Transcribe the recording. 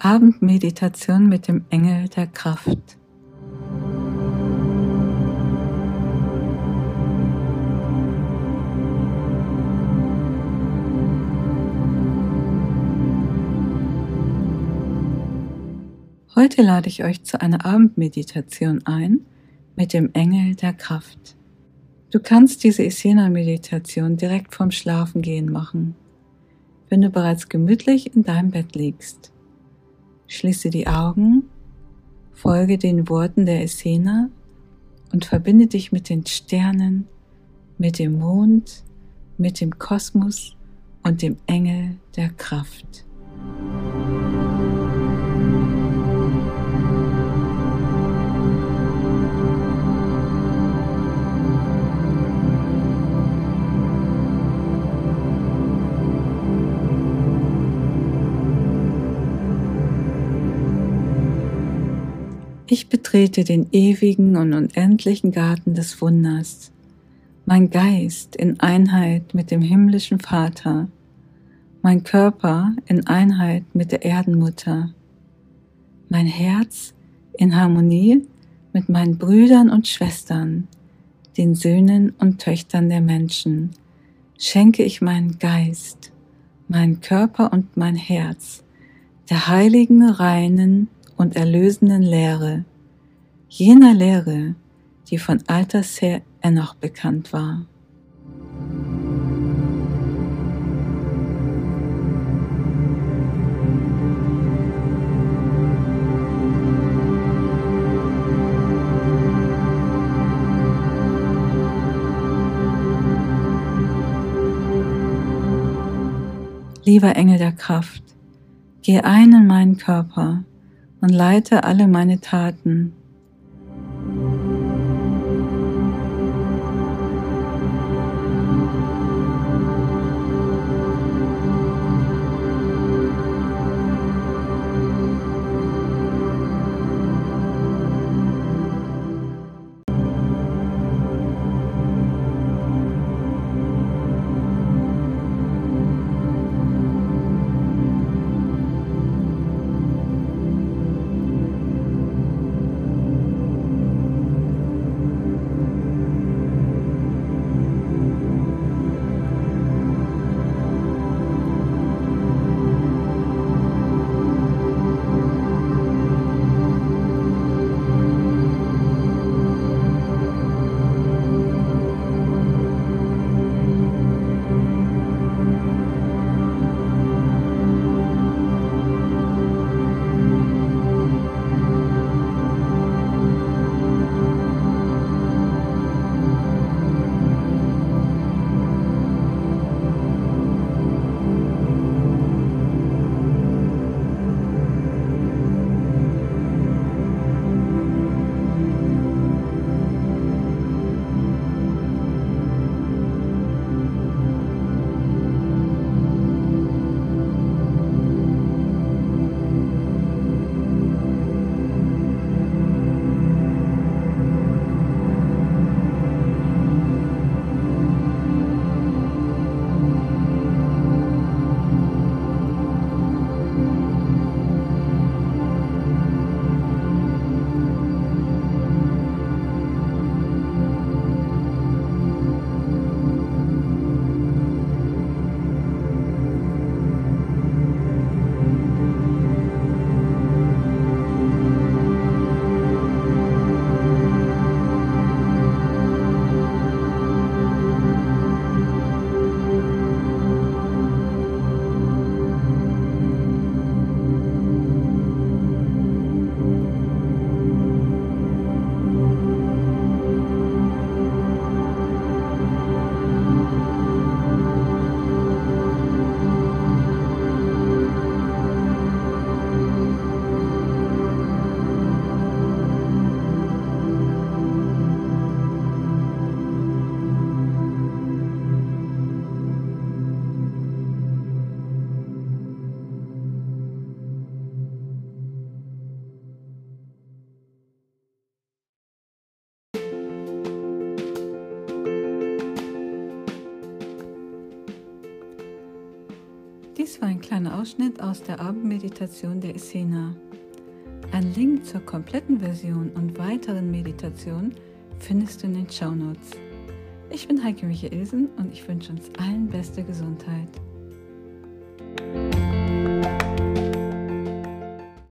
Abendmeditation mit dem Engel der Kraft. Heute lade ich euch zu einer Abendmeditation ein mit dem Engel der Kraft. Du kannst diese Isena-Meditation direkt vorm Schlafengehen machen, wenn du bereits gemütlich in deinem Bett liegst. Schließe die Augen, folge den Worten der Esena und verbinde dich mit den Sternen, mit dem Mond, mit dem Kosmos und dem Engel der Kraft. Ich betrete den ewigen und unendlichen Garten des Wunders, mein Geist in Einheit mit dem himmlischen Vater, mein Körper in Einheit mit der Erdenmutter, mein Herz in Harmonie mit meinen Brüdern und Schwestern, den Söhnen und Töchtern der Menschen, schenke ich meinen Geist, meinen Körper und mein Herz der heiligen, reinen, und erlösenden Lehre, jener Lehre, die von alters her noch bekannt war. Lieber Engel der Kraft, geh ein in meinen Körper und leite alle meine Taten Dies war ein kleiner Ausschnitt aus der Abendmeditation der Esena. Ein Link zur kompletten Version und weiteren Meditationen findest du in den Show Notes. Ich bin Heike Michaelsen und ich wünsche uns allen beste Gesundheit.